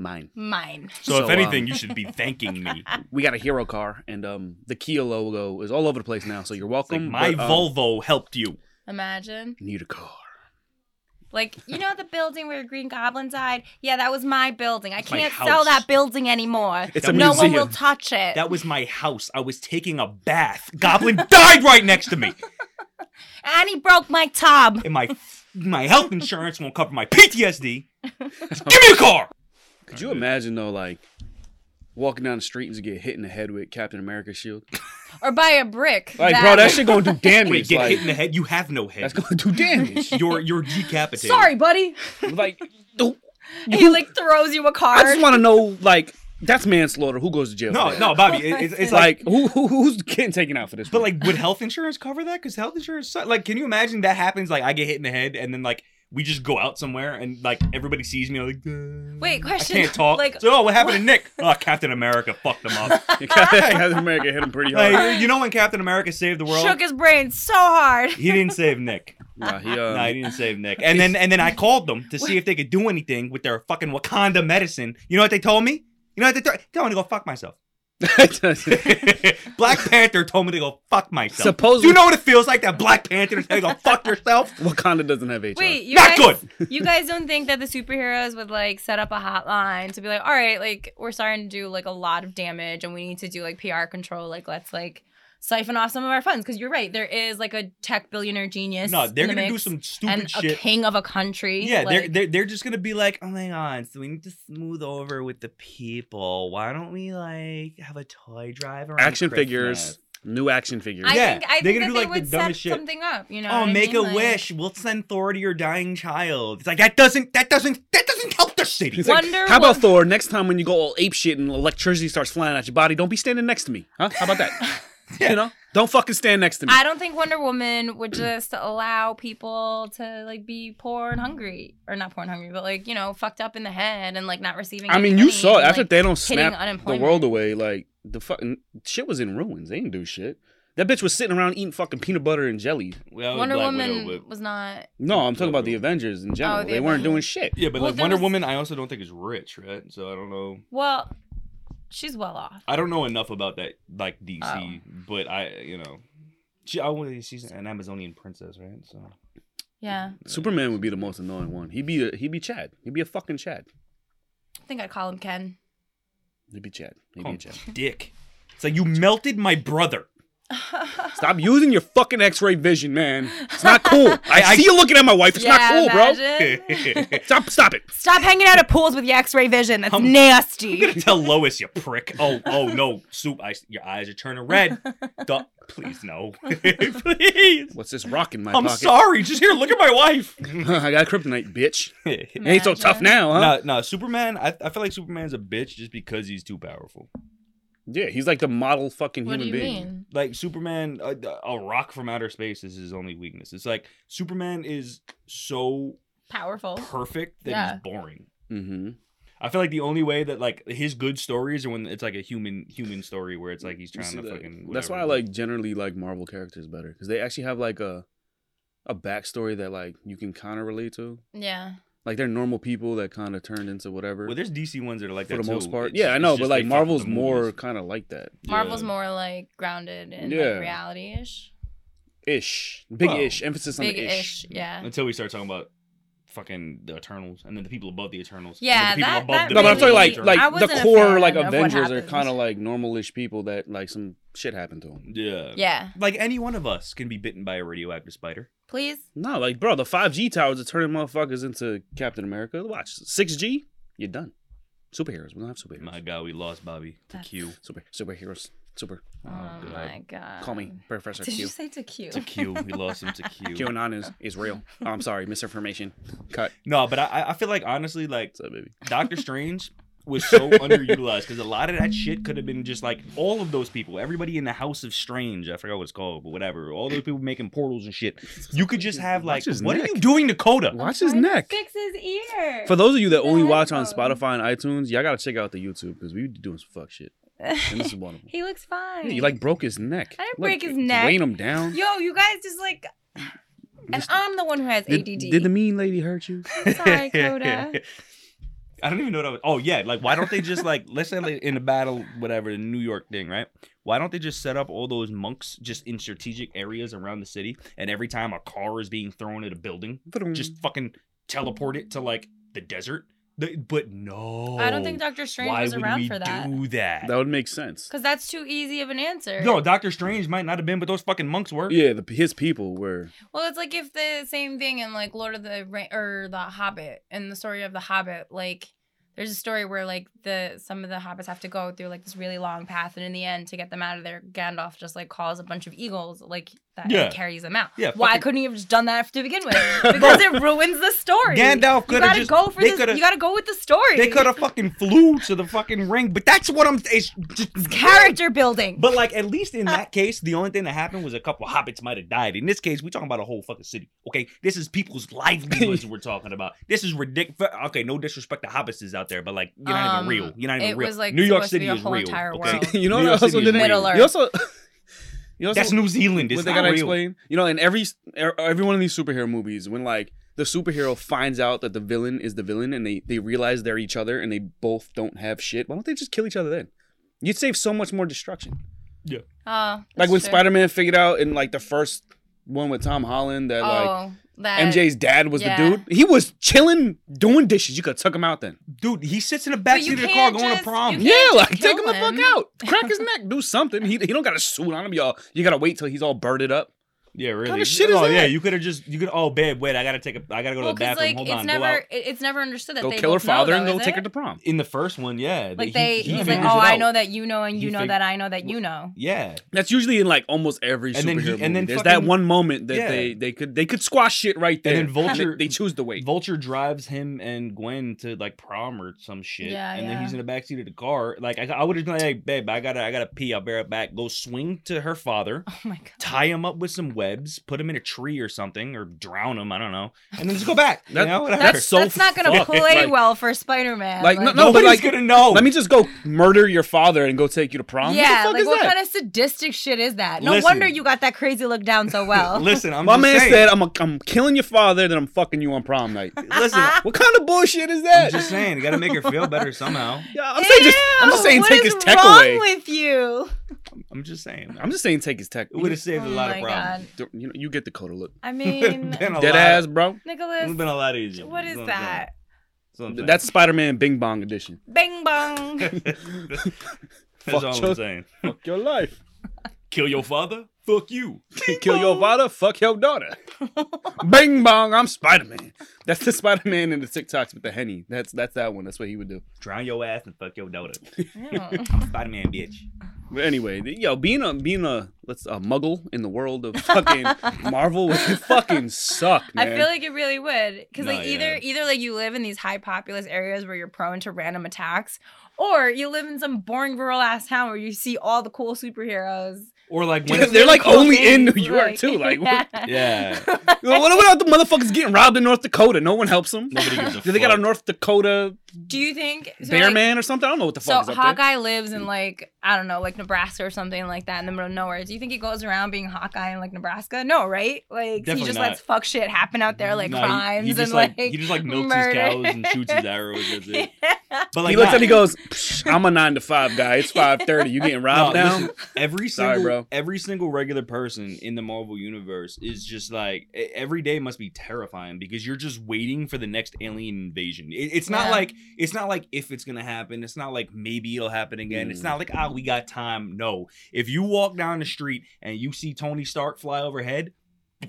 Speaker 1: Mine.
Speaker 2: Mine.
Speaker 3: so, if anything,
Speaker 1: um,
Speaker 3: you should be thanking me. (laughs)
Speaker 1: We got a hero car, and um, the Kia logo is all over the place now. So you're
Speaker 3: It's like
Speaker 1: welcome.
Speaker 3: my
Speaker 1: but, um,
Speaker 3: Volvo helped you.
Speaker 2: Imagine.
Speaker 1: Need a car.
Speaker 2: Like, you know the building where Green Goblin died? Yeah, that was my building. I can't sell that building anymore.
Speaker 1: It's a
Speaker 2: no one will touch it.
Speaker 3: That was my house. I was taking a bath. Goblin (laughs) died right next to me.
Speaker 2: and he broke my tub.
Speaker 3: And my my health insurance won't cover my PTSD. (laughs) Give me a car.
Speaker 1: Could you imagine though, like walking down the street and just get hit in the head with Captain America's shield? (laughs)
Speaker 2: Or buy a brick.
Speaker 1: Like, bro, that shit gonna do (laughs) damage.
Speaker 3: Wait, get
Speaker 1: like,
Speaker 3: hit in the head. You have no head.
Speaker 1: That's gonna do damage. (laughs)
Speaker 3: You're you're decapitated.
Speaker 2: Sorry, buddy.
Speaker 1: like, the-
Speaker 2: he like throws you a card.
Speaker 1: I just want to know, like, that's manslaughter. Who goes to jail?
Speaker 3: No,
Speaker 1: for
Speaker 3: no, Bobby. It, it's, it's like,
Speaker 1: like, who, who who's getting taken out for this?
Speaker 3: but
Speaker 1: one?
Speaker 3: like, would health insurance cover that? Because health insurance, like, can you imagine that happens? Like, I get hit in the head, and then like we just go out somewhere, and like everybody sees me, like, uh,
Speaker 2: Wait, question,
Speaker 3: I can't talk.
Speaker 2: like-
Speaker 3: so, oh, what happened to Nick? Oh, Captain America fucked him up. (laughs)
Speaker 1: Captain America hit him pretty hard.
Speaker 3: Like, you know when Captain America saved the world?
Speaker 2: Shook his brain so hard.
Speaker 3: He didn't save Nick. (laughs)
Speaker 1: Nah, he, um,
Speaker 3: no, he didn't save Nick. And then and then I called them to see if they could do anything with their fucking Wakanda medicine. You know what they told me? You know what they told? Told me to go fuck myself. (laughs) Black Panther told me to go fuck myself.
Speaker 1: Supposedly-
Speaker 3: Do you know what it feels like that Black Panther to tell you to go fuck yourself? (laughs)
Speaker 1: Wakanda doesn't have HR.
Speaker 2: Wait, you
Speaker 3: Not
Speaker 2: guys,
Speaker 3: good. (laughs)
Speaker 2: you guys don't think that the superheroes would like set up a hotline to be like, all right, like we're starting to do like a lot of damage and we need to do like PR control. Like let's like siphon off some of our funds because you're right. There is like a tech billionaire genius.
Speaker 3: No, they're
Speaker 2: in the
Speaker 3: gonna do some stupid
Speaker 2: and a
Speaker 3: shit.
Speaker 2: king of a country.
Speaker 3: Yeah, they're, they're they're just gonna be like, oh my god, so we need to smooth over with the people. Why don't we like have a toy drive around
Speaker 1: action
Speaker 3: Christmas?
Speaker 1: figures, new action figures.
Speaker 2: I
Speaker 3: Yeah,
Speaker 2: think I
Speaker 3: they're
Speaker 2: think
Speaker 3: gonna do,
Speaker 2: they
Speaker 3: like, the dumbest shit.
Speaker 2: something up. You know?
Speaker 3: Oh,
Speaker 2: what I
Speaker 3: make
Speaker 2: mean?
Speaker 3: a
Speaker 2: Like-
Speaker 3: wish. We'll send Thor to your dying child. It's like that doesn't that doesn't that doesn't help the city.
Speaker 1: It's like,
Speaker 2: Wonder
Speaker 1: how about Thor? Next time when you go all ape shit and electricity starts flying at your body, don't be standing next to me. Huh? How about that? (laughs) (laughs) You know, don't fucking stand next to me.
Speaker 2: I don't think Wonder Woman would just allow people to like be poor and hungry, or not poor and hungry, but like you know fucked up in the head and like not receiving.
Speaker 1: I mean, you saw it
Speaker 2: and,
Speaker 1: after
Speaker 2: like, don't
Speaker 1: snap the world away. Like the fucking shit was in ruins. They didn't do shit. That bitch was sitting around eating fucking peanut butter and jelly.
Speaker 3: Well,
Speaker 2: Wonder
Speaker 3: Black
Speaker 2: Woman
Speaker 3: Widow, but-
Speaker 2: was not.
Speaker 1: No, I'm talking about the Avengers in oh, general.
Speaker 2: Oh, the
Speaker 1: they weren't doing shit.
Speaker 3: Yeah, but
Speaker 2: Well,
Speaker 3: like Wonder
Speaker 2: was-
Speaker 3: Woman, I also don't think is rich, right? So I don't know.
Speaker 2: Well, she's well off.
Speaker 3: I don't know enough about that, like DC,
Speaker 2: Oh.
Speaker 3: but I, you know, she, I want she's an Amazonian princess, right? So
Speaker 2: Yeah.
Speaker 1: Superman would be the most annoying one. He'd be a, he'd be Chad. He'd be a fucking Chad.
Speaker 2: I think I'd call him Ken.
Speaker 1: He'd be Chad.
Speaker 3: Call
Speaker 1: Maybe
Speaker 3: him
Speaker 1: Chad.
Speaker 3: Dick. It's like you melted my brother.
Speaker 1: Stop using your fucking X-ray vision, man. It's not cool. I, (laughs)
Speaker 3: I-
Speaker 1: see you looking at my wife. It's not cool, bro. (laughs) Stop. Stop it.
Speaker 2: Stop hanging out at pools with your X-ray vision. That's
Speaker 3: I'm- I'm
Speaker 2: nasty.
Speaker 3: gonna tell Lois, you prick. Oh, oh no, soup. I, your eyes are turning red. Duh. Please no. (laughs) Please.
Speaker 1: What's this rock in my
Speaker 3: I'm
Speaker 1: pocket?
Speaker 3: sorry. Just here, look at my wife.
Speaker 1: I got kryptonite, bitch. Ain't so tough now, huh?
Speaker 3: No, no, Superman. I, I feel like Superman's a bitch just because he's too powerful.
Speaker 1: Yeah, he's like the model fucking
Speaker 2: What
Speaker 1: human
Speaker 2: do you
Speaker 1: being.
Speaker 2: mean?
Speaker 3: Like Superman, a, a rock from outer space is his only weakness. It's like Superman is so
Speaker 2: Powerful.
Speaker 3: perfect that
Speaker 2: Yeah.
Speaker 3: he's boring.
Speaker 1: Mm-hmm.
Speaker 3: I feel like the only way that like his good stories are when it's like a human human story where it's like he's trying to fucking.
Speaker 1: That's why I like generally like Marvel characters better because they actually have like a a backstory that like you can kind of relate to.
Speaker 2: Yeah.
Speaker 1: Like they're normal people that kind of turned into whatever
Speaker 3: Well, there's DC ones that are like
Speaker 1: for
Speaker 3: that
Speaker 1: the most part.
Speaker 3: It's-
Speaker 1: yeah, I know, but like Marvel's more kind of like that
Speaker 2: Marvel's
Speaker 3: Yeah.
Speaker 2: more like grounded in
Speaker 1: Yeah.
Speaker 2: like reality-ish.
Speaker 1: ish, big
Speaker 3: Well,
Speaker 1: ish, emphasis on the ish.
Speaker 2: Big-ish. Yeah.
Speaker 3: until we start talking about fucking the Eternals and then the people above the Eternals.
Speaker 2: Yeah,
Speaker 3: the people
Speaker 2: that-
Speaker 3: above
Speaker 2: that
Speaker 3: the
Speaker 1: No, but I'm talking like like the core like Avengers are kind of like normalish people that like some shit happened to them.
Speaker 3: yeah.
Speaker 2: Yeah.
Speaker 3: Like any one of us can be bitten by a radioactive spider.
Speaker 2: Please.
Speaker 1: No, like bro, the five G towers are turning motherfuckers into Captain America. Watch six G, you're done. Superheroes, we don't have superheroes.
Speaker 3: My God, we lost Bobby to
Speaker 2: That's-
Speaker 3: Q.
Speaker 1: Super superheroes, super.
Speaker 2: Oh, oh,
Speaker 3: God.
Speaker 2: my god.
Speaker 1: Call me Professor
Speaker 2: Did
Speaker 1: Q.
Speaker 2: you say to Q?
Speaker 3: To Q. We lost him to Q. (laughs)
Speaker 1: QAnon is is real. Oh, I'm sorry, (laughs) misinformation. Cut.
Speaker 3: No, but I I feel like honestly, like
Speaker 1: up, baby?
Speaker 3: Doctor Strange was so (laughs) underutilized because a lot of that shit could have been just like all of those people, everybody in the House of Strange, I forgot what it's called, but whatever, all those people making portals and shit. You could just have like,
Speaker 1: Watch his
Speaker 3: what are you doing, Dakota?
Speaker 1: Watch his neck.
Speaker 2: Fix his ear.
Speaker 1: For those of you that
Speaker 2: The
Speaker 1: only watch on. Spotify and iTunes, y'all gotta check out the YouTube because we be doing some fuck shit. And this is one of (laughs) them.
Speaker 2: he looks fine.
Speaker 1: Yeah, you like broke his neck.
Speaker 2: I didn't
Speaker 1: Look,
Speaker 2: break his neck.
Speaker 1: Weighing him down.
Speaker 2: Yo, you guys just like. And
Speaker 1: Just-
Speaker 2: I'm the one who has
Speaker 1: Did,
Speaker 2: ADD.
Speaker 1: did the mean lady hurt you? (laughs)
Speaker 2: Sorry, Coda.
Speaker 3: I don't even know what I was. Oh yeah, like why don't they just like let's say like in a battle, whatever, the New York thing, right? Why don't they just set up all those monks just in strategic areas around the city, and every time a car is being thrown at a building, just fucking teleport it to like the desert? The- but no,
Speaker 2: I don't think Doctor Strange
Speaker 3: Why
Speaker 2: was
Speaker 3: would
Speaker 2: around
Speaker 3: we
Speaker 2: for that.
Speaker 3: do that?
Speaker 1: that would make sense.
Speaker 2: Because that's too easy of an answer.
Speaker 3: No, Doctor Strange might not have been, but those fucking monks were.
Speaker 1: Yeah, the, his people were.
Speaker 2: Well, it's like if the same thing in like Lord of the Ra- or the Hobbit and the story of the Hobbit, like there's a story where like the some of the hobbits have to go through like this really long path, and in the end, to get them out of there, Gandalf just like calls a bunch of eagles like that and carries them out.
Speaker 3: Yeah,
Speaker 2: Why
Speaker 3: fucking-
Speaker 2: couldn't he have just done that to begin with? (laughs) Because it ruins the story.
Speaker 3: Gandalf
Speaker 2: you
Speaker 3: could have
Speaker 2: gotta
Speaker 3: just.
Speaker 2: go for
Speaker 3: they
Speaker 2: this. You gotta go with the story.
Speaker 3: They could have fucking flew to the fucking ring, but that's what I'm. It's just
Speaker 2: character building.
Speaker 3: But like, at least in that case, the only thing that happened was a couple hobbits might have died. In this case, we're talking about a whole fucking city. Okay, this is people's livelihoods we're talking about. This is ridiculous. Okay, no disrespect to hobbits out there, but like, you're not
Speaker 2: Um,
Speaker 3: even real. You're not even
Speaker 2: it
Speaker 3: real.
Speaker 2: was, like,
Speaker 3: New York
Speaker 2: supposed to be
Speaker 3: City
Speaker 2: a
Speaker 3: is
Speaker 2: whole
Speaker 3: real.
Speaker 2: entire
Speaker 3: okay?
Speaker 2: world. (laughs)
Speaker 1: you know
Speaker 3: New
Speaker 1: what
Speaker 3: York
Speaker 1: also
Speaker 3: City is
Speaker 1: didn't.
Speaker 3: real.
Speaker 2: Middle
Speaker 1: You also. (laughs) You also
Speaker 3: That's New Zealand. It's
Speaker 1: what they
Speaker 3: not
Speaker 1: gotta
Speaker 3: real.
Speaker 1: explain. You know, in every every one of these superhero movies, when like the superhero finds out that the villain is the villain, and they they realize they're each other, and they both don't have shit. Why don't they just kill each other then? You'd save so much more destruction. Yeah.
Speaker 2: Oh,
Speaker 1: Like when. Spider Man figured out in like the first one with Tom Holland that like
Speaker 2: Oh, that
Speaker 1: MJ's dad was
Speaker 2: yeah.
Speaker 1: the dude. He was chilling doing dishes. You could tuck him out then.
Speaker 3: Dude, he sits in the
Speaker 2: But you
Speaker 3: backseat of the car
Speaker 2: can't
Speaker 3: going to
Speaker 2: just-
Speaker 3: prom.
Speaker 2: you
Speaker 1: Yeah,
Speaker 2: can't
Speaker 1: like
Speaker 2: just
Speaker 1: take
Speaker 2: kill
Speaker 1: him the fuck out. Crack his (laughs) neck. Do something. He, he don't got a suit on him, y'all. You gotta wait till he's all birded up.
Speaker 3: Yeah, really.
Speaker 1: kinda shit is
Speaker 3: oh, yeah,
Speaker 1: that?
Speaker 3: you could have just you could. Oh, babe, wait, I gotta take a. I gotta go
Speaker 2: Well,
Speaker 3: to the bathroom.
Speaker 2: like
Speaker 3: Hold
Speaker 2: it's
Speaker 3: on, go
Speaker 2: never
Speaker 3: out.
Speaker 2: it's never understood that
Speaker 1: Go
Speaker 2: they
Speaker 1: kill her
Speaker 2: both know,
Speaker 1: father
Speaker 2: though,
Speaker 1: and go
Speaker 2: is
Speaker 1: take her to prom.
Speaker 3: In the first one, yeah,
Speaker 2: Like they,
Speaker 3: he
Speaker 2: he's like, oh, I know that you know, and
Speaker 3: He
Speaker 2: you know
Speaker 3: fig-
Speaker 2: that I know that you know.
Speaker 3: Yeah,
Speaker 1: That's usually in like almost every
Speaker 3: And then
Speaker 1: superhero
Speaker 3: he-
Speaker 1: movie.
Speaker 3: and then
Speaker 1: There's that one moment that
Speaker 3: Yeah.
Speaker 1: they they could they could squash shit right there.
Speaker 3: And then (laughs) Vulture-
Speaker 1: they, they choose the wait.
Speaker 3: Vulture drives him and Gwen to like prom or some shit.
Speaker 2: Yeah,
Speaker 3: and then he's in the backseat of the car. Like I, I would have been like, hey, babe, I gotta, I gotta pee. I'll bear it back. Go swing to her father, (laughs)
Speaker 2: Oh my god.
Speaker 3: tie him up with some webs, put him in a tree or something, or drown him. I don't know, and then just go back.
Speaker 1: That-
Speaker 3: you know.
Speaker 2: That's
Speaker 1: so
Speaker 2: that's not gonna
Speaker 1: fucked.
Speaker 2: play
Speaker 1: Like-
Speaker 2: well for Spider Man.
Speaker 1: Like, no- no,
Speaker 3: Nobody's
Speaker 1: like-
Speaker 3: gonna know.
Speaker 1: Let me just go murder your father and go take you to prom.
Speaker 2: yeah,
Speaker 1: what the fuck
Speaker 2: like
Speaker 1: is
Speaker 2: what
Speaker 1: that?
Speaker 2: kind of sadistic shit is that? No
Speaker 3: Listen.
Speaker 2: wonder you got that crazy look down so well. (laughs)
Speaker 3: Listen, I'm
Speaker 1: My
Speaker 3: just
Speaker 1: man
Speaker 3: saying.
Speaker 1: said, "I'm a, I'm killing your father, then I'm fucking you on prom night." (laughs)
Speaker 3: Listen,
Speaker 1: what kind of bullshit is that?
Speaker 3: I'm
Speaker 1: that?
Speaker 3: just saying. You gotta make her feel better somehow. (laughs)
Speaker 1: Yeah, I'm saying just I'm just saying take his tech
Speaker 2: wrong
Speaker 1: away.
Speaker 2: with you?
Speaker 3: I'm just saying.
Speaker 1: I'm just saying take his tech.
Speaker 3: It would have saved
Speaker 2: Oh
Speaker 3: a lot
Speaker 2: my
Speaker 3: of problems.
Speaker 2: god,
Speaker 1: You know, you get the Coda look.
Speaker 2: I mean, (laughs)
Speaker 3: Been a
Speaker 1: Dead
Speaker 3: lot-
Speaker 1: ass, bro.
Speaker 3: It
Speaker 2: Nicholas,
Speaker 3: would have been a lot easier.
Speaker 2: what is
Speaker 3: You
Speaker 2: that?
Speaker 3: That's, what I'm saying.
Speaker 1: That's Spider-Man Bing Bong edition.
Speaker 2: Bing bong. (laughs)
Speaker 3: That's (laughs)
Speaker 1: Fuck
Speaker 3: all
Speaker 1: your-
Speaker 3: I'm saying.
Speaker 1: Fuck your life.
Speaker 3: Kill your father. Fuck you.
Speaker 1: Kill your father. Fuck your daughter. (laughs) Bing bong. I'm Spider-Man. That's the Spider-Man in the TikToks with the henny. That's that's that one. That's what he would do.
Speaker 3: Drown your ass and fuck your daughter.
Speaker 2: Ew. (laughs)
Speaker 3: I'm Spider Man, bitch.
Speaker 1: But anyway, yo, being a being a let's a muggle in the world of fucking (laughs) Marvel would fucking suck, Man.
Speaker 2: I feel like it really would, because
Speaker 3: No,
Speaker 2: like either
Speaker 3: yeah.
Speaker 2: either like you live in these high populous areas where you're prone to random attacks, or you live in some boring rural ass town where you see all the cool superheroes.
Speaker 3: Or like when
Speaker 1: They're
Speaker 3: it's,
Speaker 1: like
Speaker 2: Cool
Speaker 1: only in New
Speaker 2: things,
Speaker 1: York too. Like, (laughs) what,
Speaker 3: yeah,
Speaker 1: what about the motherfuckers getting robbed in North Dakota? No one helps them.
Speaker 3: nobody gives a
Speaker 1: Do they got a. North Dakota
Speaker 2: Do you think so,
Speaker 1: bear
Speaker 2: like,
Speaker 1: man or something? I don't know what the
Speaker 2: So
Speaker 1: fuck is up there.
Speaker 2: Hawkeye lives in like I don't know, like Nebraska or something like that in the middle of nowhere. Do you think he goes around being Hawkeye in like Nebraska? No, right? Like
Speaker 3: Definitely
Speaker 2: he just
Speaker 3: not.
Speaker 2: lets fuck shit happen out there, like
Speaker 3: Nah, he-
Speaker 2: crimes
Speaker 3: he, just
Speaker 2: and
Speaker 3: like,
Speaker 2: like,
Speaker 3: he just like milks
Speaker 2: murder.
Speaker 3: his cows and (laughs) shoots his arrows. That's it. But like
Speaker 1: he looks
Speaker 3: nah,
Speaker 1: at he goes, "Psh, "I'm a nine to five guy. It's five thirty. You getting
Speaker 3: no,
Speaker 1: robbed (laughs) now?"
Speaker 3: listen, every
Speaker 1: Sorry,
Speaker 3: single
Speaker 1: bro.
Speaker 3: every single regular person in the Marvel universe is just like every day must be terrifying because you're just waiting for the next alien invasion. It, it's not
Speaker 2: Yeah.
Speaker 3: like it's not like if it's gonna happen. It's not like maybe it'll happen again. It's
Speaker 1: Mm.
Speaker 3: not like ah we got time. No, if you walk down the street and you see Tony Stark fly overhead,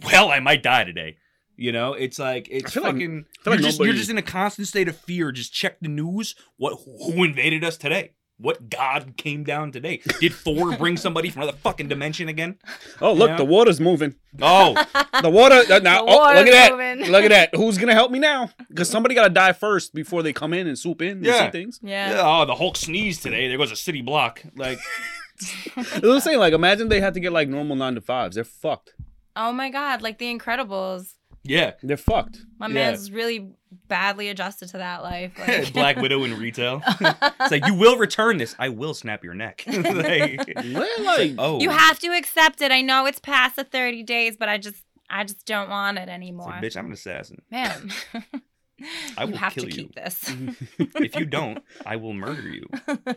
Speaker 3: well, I might die today. You know, it's like it's
Speaker 1: feel like-
Speaker 3: fucking. You're,
Speaker 1: like
Speaker 3: just, you're just in a constant state of fear. Just check the news. What who invaded us today? What god came down today? Did Thor bring somebody from another fucking dimension again?
Speaker 1: Oh, look,
Speaker 3: Yeah.
Speaker 1: the water's moving.
Speaker 3: Oh,
Speaker 1: The water. Uh, now,
Speaker 2: The
Speaker 1: oh, look
Speaker 2: water's
Speaker 1: at that.
Speaker 2: moving.
Speaker 1: Look at that. (laughs) Who's gonna help me now? Because somebody gotta die first before they come in and swoop in and
Speaker 3: Yeah.
Speaker 1: see things.
Speaker 2: yeah.
Speaker 3: yeah. Oh, the Hulk sneezed today. There goes a city block. Like, (laughs)
Speaker 1: I was saying, like, imagine they had to get like normal nine to fives. They're fucked.
Speaker 2: Oh my god, like the Incredibles.
Speaker 3: Yeah,
Speaker 1: They're fucked.
Speaker 2: My
Speaker 3: Yeah.
Speaker 2: man's really badly adjusted to that life. (laughs) Like,
Speaker 3: Black Widow in retail. It's like you will return this. I will snap your neck. (laughs) like,
Speaker 1: Well, like,
Speaker 3: oh,
Speaker 2: You have to accept it. I know it's past the 30 days, but I just I just don't want it anymore.
Speaker 3: like, bitch, I'm an assassin.
Speaker 2: Man. (laughs)
Speaker 3: I
Speaker 2: you
Speaker 3: will
Speaker 2: have
Speaker 3: kill
Speaker 2: to
Speaker 3: you.
Speaker 2: keep this.
Speaker 3: If you don't, I will murder you.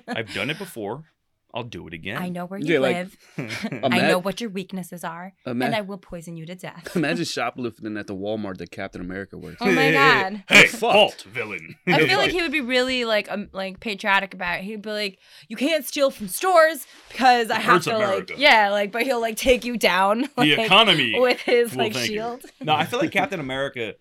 Speaker 3: I've done it before. I'll do it again.
Speaker 2: I know where you
Speaker 1: Yeah, like,
Speaker 2: live. (laughs) (laughs) I know what your weaknesses are.
Speaker 1: Ima-
Speaker 2: and I will poison you to death. (laughs)
Speaker 1: imagine shoplifting at the Walmart that Captain America works.
Speaker 2: Oh my god.
Speaker 3: Hey,
Speaker 1: Fuck.
Speaker 3: halt, villain.
Speaker 2: I feel like he would be really like um, like patriotic about it. He'd be like, "You can't steal from stores because I have to
Speaker 3: America."
Speaker 2: like yeah like." But he'll like take you down
Speaker 3: the economy.
Speaker 2: with his
Speaker 3: Well,
Speaker 2: like
Speaker 3: thank you.
Speaker 2: shield.
Speaker 3: No, I feel like Captain America.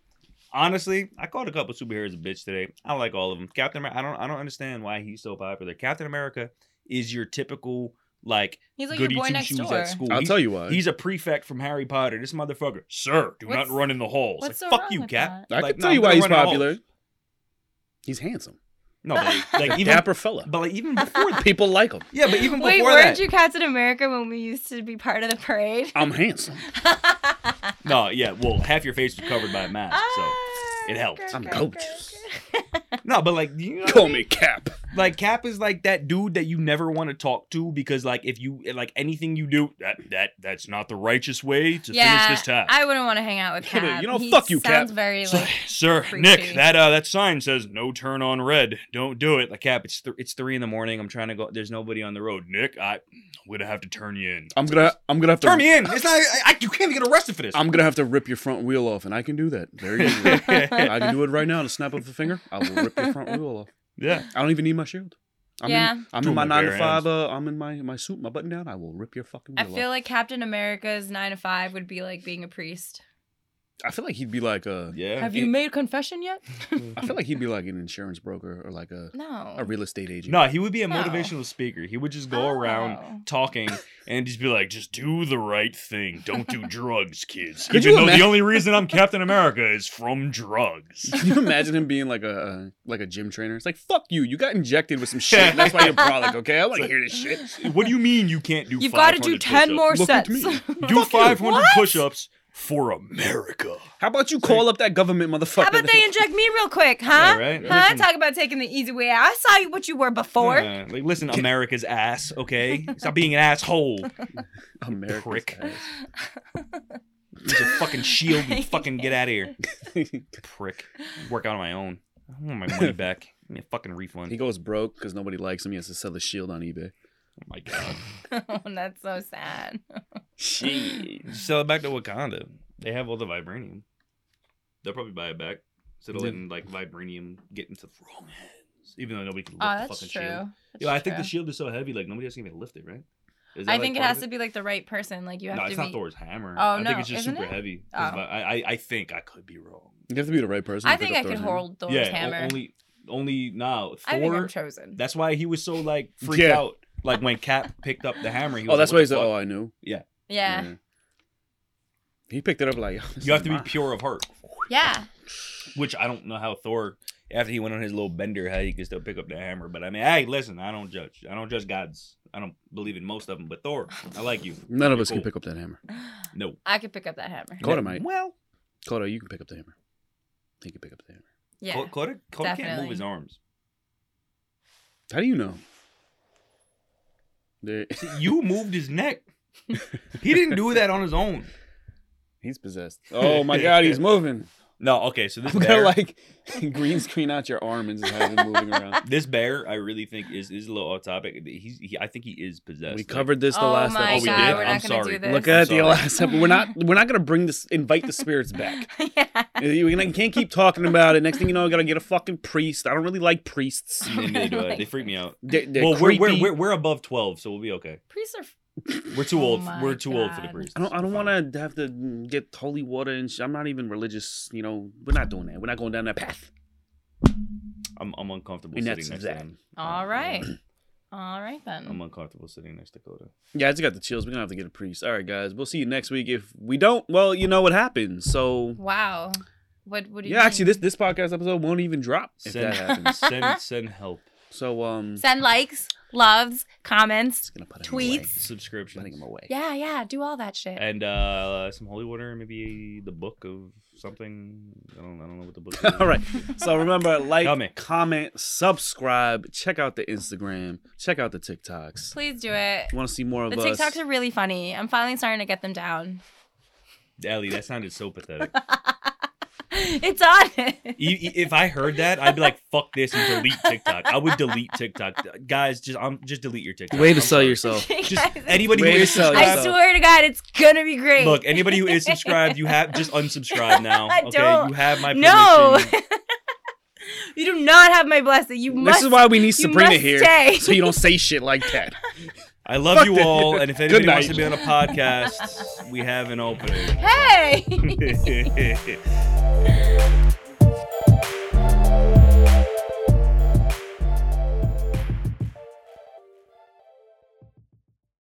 Speaker 3: Honestly, I called a couple superheroes a bitch today. I like all of them. Captain America. I don't. I don't understand why he's so popular. Captain America is your typical like
Speaker 2: He's like your
Speaker 3: goody
Speaker 2: boy
Speaker 3: two
Speaker 2: next
Speaker 3: shoes
Speaker 2: door.
Speaker 3: at school.
Speaker 1: I'll
Speaker 3: He's-
Speaker 1: tell you why.
Speaker 3: He's a prefect from Harry Potter. This motherfucker, sir, do
Speaker 2: What's-
Speaker 3: not run in the halls.
Speaker 2: what's
Speaker 3: like,
Speaker 2: so
Speaker 3: fuck
Speaker 2: wrong
Speaker 3: you,
Speaker 2: with
Speaker 3: Cap.
Speaker 1: I
Speaker 3: like,
Speaker 1: can tell
Speaker 3: I'm
Speaker 1: you why he's
Speaker 3: run in the halls.
Speaker 1: popular. He's handsome.
Speaker 3: No, but (laughs) like, like even
Speaker 1: Dapper fella.
Speaker 3: but like even (laughs) before that.
Speaker 1: People like him.
Speaker 3: Yeah, but even before
Speaker 2: Wait,
Speaker 3: before
Speaker 2: weren't
Speaker 3: that.
Speaker 2: you in America when we used to be part of the parade?
Speaker 1: I'm handsome. (laughs)
Speaker 3: No, yeah. Well, half your face was covered by a mask, so
Speaker 2: Ah,
Speaker 3: it helped.
Speaker 2: okay,
Speaker 1: I'm
Speaker 2: okay,
Speaker 1: gorgeous.
Speaker 2: Okay. (laughs)
Speaker 3: no. But like, you know, what I
Speaker 1: Call
Speaker 3: mean?
Speaker 1: me Cap.
Speaker 3: like Cap is like that dude that you never want to talk to because like if you like anything you do that that that's not the righteous way to
Speaker 2: yeah,
Speaker 3: finish this task.
Speaker 2: I wouldn't want to hang out with
Speaker 1: Yeah,
Speaker 2: Cap.
Speaker 1: you know,
Speaker 2: he
Speaker 1: fuck you,
Speaker 2: sounds
Speaker 1: Cap.
Speaker 2: very
Speaker 3: So-
Speaker 2: like
Speaker 3: Sir
Speaker 2: creepy.
Speaker 3: Nick, that uh that sign says no turn on red. Don't do it. Like Cap, it's th- it's three in the morning. I'm trying to go. There's nobody on the road. Nick, I, I'm gonna have to turn you in.
Speaker 1: I'm gonna I'm gonna have to
Speaker 3: turn me in. It's not. I, I, you can't even get arrested for this.
Speaker 1: I'm gonna have to rip your front wheel off, and I can do that very easily. (laughs) I can do it right now. to snap of the finger. I will rip your front wheel off. (laughs)
Speaker 3: yeah.
Speaker 1: I don't even need my shield. I'm
Speaker 2: Yeah.
Speaker 1: in, I'm
Speaker 3: Do
Speaker 1: in my
Speaker 3: it
Speaker 1: nine to five. Uh, I'm in my my suit, my button down. I will rip your fucking
Speaker 2: I feel
Speaker 1: off.
Speaker 2: like Captain America's nine to five would be like being a priest.
Speaker 1: I feel like he'd be like a.
Speaker 3: Yeah.
Speaker 2: Have you made confession yet?
Speaker 1: I feel like he'd be like an insurance broker or like a
Speaker 2: No.
Speaker 1: a real estate agent.
Speaker 3: No, he would be a
Speaker 2: No.
Speaker 3: motivational speaker. He would just go
Speaker 2: Oh.
Speaker 3: around talking and just be like, just do the right thing. Don't do (laughs) drugs, kids.
Speaker 1: Could
Speaker 3: Even
Speaker 1: you
Speaker 3: though
Speaker 1: ima-
Speaker 3: the only reason I'm Captain America is from drugs.
Speaker 1: Can you imagine him being like a uh, like a gym trainer? It's like fuck you. You got injected with some shit. That's why you're brolic. Okay, I want to hear this shit.
Speaker 3: What do you mean you can't do
Speaker 2: You've got to
Speaker 3: 500
Speaker 2: do 10
Speaker 3: push-ups?
Speaker 2: more
Speaker 1: Look at
Speaker 2: sets.
Speaker 1: me.
Speaker 3: Do (laughs) 500
Speaker 2: What?
Speaker 3: push-ups for America.
Speaker 1: How about you call up that government motherfucker?
Speaker 2: How about they inject me real quick, huh?
Speaker 3: Yeah, right?
Speaker 2: Huh?
Speaker 3: Listen-
Speaker 2: Talk about taking the easy way out. I saw you what you were before.
Speaker 3: Yeah, like, listen, America's ass, okay? (laughs) Stop being an asshole. (laughs)
Speaker 1: America's
Speaker 3: Prick.
Speaker 1: ass.
Speaker 3: Use a fucking shield and (laughs) fucking get out of here. Prick. Work out on my own. I want my money back. Give me a fucking refund.
Speaker 1: he goes broke because nobody likes him. He has to sell his shield on eBay.
Speaker 3: Oh my god.
Speaker 2: oh, (laughs) that's so sad.
Speaker 1: Shit.
Speaker 3: Sell it back to Wakanda. They have all the vibranium. They'll probably buy it back. instead of
Speaker 1: Yeah.
Speaker 3: letting like vibranium get into the wrong hands. Even though nobody can oh, lift
Speaker 2: Oh,
Speaker 3: the fucking
Speaker 2: true.
Speaker 3: shield.
Speaker 2: That's
Speaker 3: Yo, I think the shield is so heavy, like nobody else can even lift it, right? Is
Speaker 2: I
Speaker 3: like,
Speaker 2: think it has
Speaker 3: of
Speaker 2: to be like the right person. Like you have
Speaker 3: no,
Speaker 2: to
Speaker 3: it's
Speaker 2: be.
Speaker 3: not Thor's hammer.
Speaker 2: Oh,
Speaker 3: I
Speaker 2: no,
Speaker 3: think it's just
Speaker 2: isn't
Speaker 3: super
Speaker 2: it?
Speaker 3: heavy. Oh. 'Cause
Speaker 2: Oh.
Speaker 3: I, I I think I could be wrong.
Speaker 1: You have to be the right person.
Speaker 2: I
Speaker 1: to
Speaker 2: think
Speaker 1: up
Speaker 2: I could
Speaker 1: hammer.
Speaker 2: hold Thor's
Speaker 3: yeah, o-
Speaker 2: hammer.
Speaker 3: only only now
Speaker 2: I think I'm chosen.
Speaker 3: That's why he was so like freaked
Speaker 1: Yeah.
Speaker 3: out. Like when Cap picked up the hammer. He oh, was
Speaker 1: Oh, that's
Speaker 3: like,
Speaker 1: why
Speaker 3: "What
Speaker 1: he said, "Oh. I knew."
Speaker 2: yeah. Yeah.
Speaker 1: He picked it up like. (laughs)
Speaker 3: You have to be pure of heart.
Speaker 2: Yeah.
Speaker 3: Which I don't know how Thor, after he went on his little bender, how he could still pick up the hammer. But I mean, hey, listen, I don't judge. I don't judge gods. I don't believe in most of them. But Thor, I like you. (laughs)
Speaker 1: None of
Speaker 3: You're
Speaker 1: us can pick up that hammer.
Speaker 3: No.
Speaker 2: I could pick up that hammer.
Speaker 1: Coda might.
Speaker 3: Well,
Speaker 1: Coda, you can pick up the hammer. He can pick up the hammer.
Speaker 2: Yeah.
Speaker 3: Coda, Coda, Coda can't move his arms.
Speaker 1: How do you know? (laughs)
Speaker 3: You moved his neck. (laughs) He didn't do that on his own.
Speaker 1: he's possessed. Oh my god, he's (laughs) moving.
Speaker 3: No, okay, so this
Speaker 1: I'm gonna
Speaker 3: bear,
Speaker 1: like (laughs) green screen out your arm and just have him moving around. (laughs)
Speaker 3: this bear, I really think is is a little off topic. He's, he, I think he is possessed.
Speaker 1: We covered this the
Speaker 2: oh
Speaker 1: last
Speaker 2: my
Speaker 3: Oh,
Speaker 1: episode.
Speaker 3: we
Speaker 2: god,
Speaker 3: did?
Speaker 2: we're
Speaker 3: I'm
Speaker 2: not gonna
Speaker 3: sorry.
Speaker 2: do this.
Speaker 1: Look
Speaker 3: I'm
Speaker 1: at the last episode. We're not we're not gonna bring this invite the spirits back. (laughs)
Speaker 2: yeah.
Speaker 1: You you can't keep talking about it. Next thing you know, I gotta get a fucking priest. I don't really like priests.
Speaker 3: Neither do I.
Speaker 2: Like
Speaker 3: They freak me out.
Speaker 1: They, they're
Speaker 3: well, we're, we're, we're we're above twelve, so we'll be okay.
Speaker 2: Priests are.
Speaker 3: We're too
Speaker 2: Oh
Speaker 3: old.
Speaker 2: my
Speaker 3: We're too old for the
Speaker 2: God.
Speaker 3: priest.
Speaker 1: I don't. I don't want to have to get holy water and. Sh- I'm not even religious. You know, we're not doing that. We're not going down that path.
Speaker 3: I'm I'm uncomfortable
Speaker 1: And
Speaker 3: sitting next
Speaker 1: that.
Speaker 3: to him.
Speaker 2: All right. (clears throat) All right then.
Speaker 3: I'm uncomfortable sitting next to Coda.
Speaker 1: Yeah, I just got the chills. We're gonna have to get a priest. All right, guys. We'll see you next week. If we don't, well, you know what happens. So
Speaker 2: Wow. What? What do you?
Speaker 1: yeah, actually, this this podcast episode won't even drop if
Speaker 3: Send,
Speaker 1: that happens. (laughs)
Speaker 3: send send help.
Speaker 1: So um,
Speaker 2: Send likes, loves, comments.
Speaker 1: just gonna put him away.
Speaker 2: Tweets.
Speaker 3: Subscription.
Speaker 1: Letting him away.
Speaker 2: Yeah, yeah. Do all that shit.
Speaker 3: And uh some holy water, maybe the book of something. I don't I don't know what the book is. (laughs)
Speaker 1: All right. So remember, (laughs) like, comment, subscribe, check out the Instagram, check out the TikToks.
Speaker 2: Please do it.
Speaker 1: You want to see more of
Speaker 2: The
Speaker 1: us?
Speaker 2: TikToks are really funny. I'm finally starting to get them down.
Speaker 3: Allie, that sounded so pathetic. (laughs) (laughs)
Speaker 2: it's on it.
Speaker 3: If I heard that, I'd be like, "Fuck this" and delete TikTok. I would delete TikTok, guys. Just um, just delete your TikTok.
Speaker 1: Way
Speaker 3: I'm
Speaker 1: to sell
Speaker 3: sorry.
Speaker 1: yourself. (laughs)
Speaker 3: Just
Speaker 2: Guys,
Speaker 3: anybody who
Speaker 1: Way to
Speaker 3: is
Speaker 1: sell
Speaker 2: I swear to God, it's gonna be great.
Speaker 3: Look, anybody who is subscribed, you have just unsubscribe (laughs) now. Okay,
Speaker 2: don't-
Speaker 3: you have my permission.
Speaker 2: no. you do not have my blessing. You must.
Speaker 1: This is why we need Sabrina here,
Speaker 2: stay.
Speaker 1: so you don't say shit like that.
Speaker 3: I love
Speaker 1: Fuck
Speaker 3: you
Speaker 1: this.
Speaker 3: all, and if (laughs) anybody wants to be on a podcast, we have an opening.
Speaker 2: Hey. (laughs) (laughs)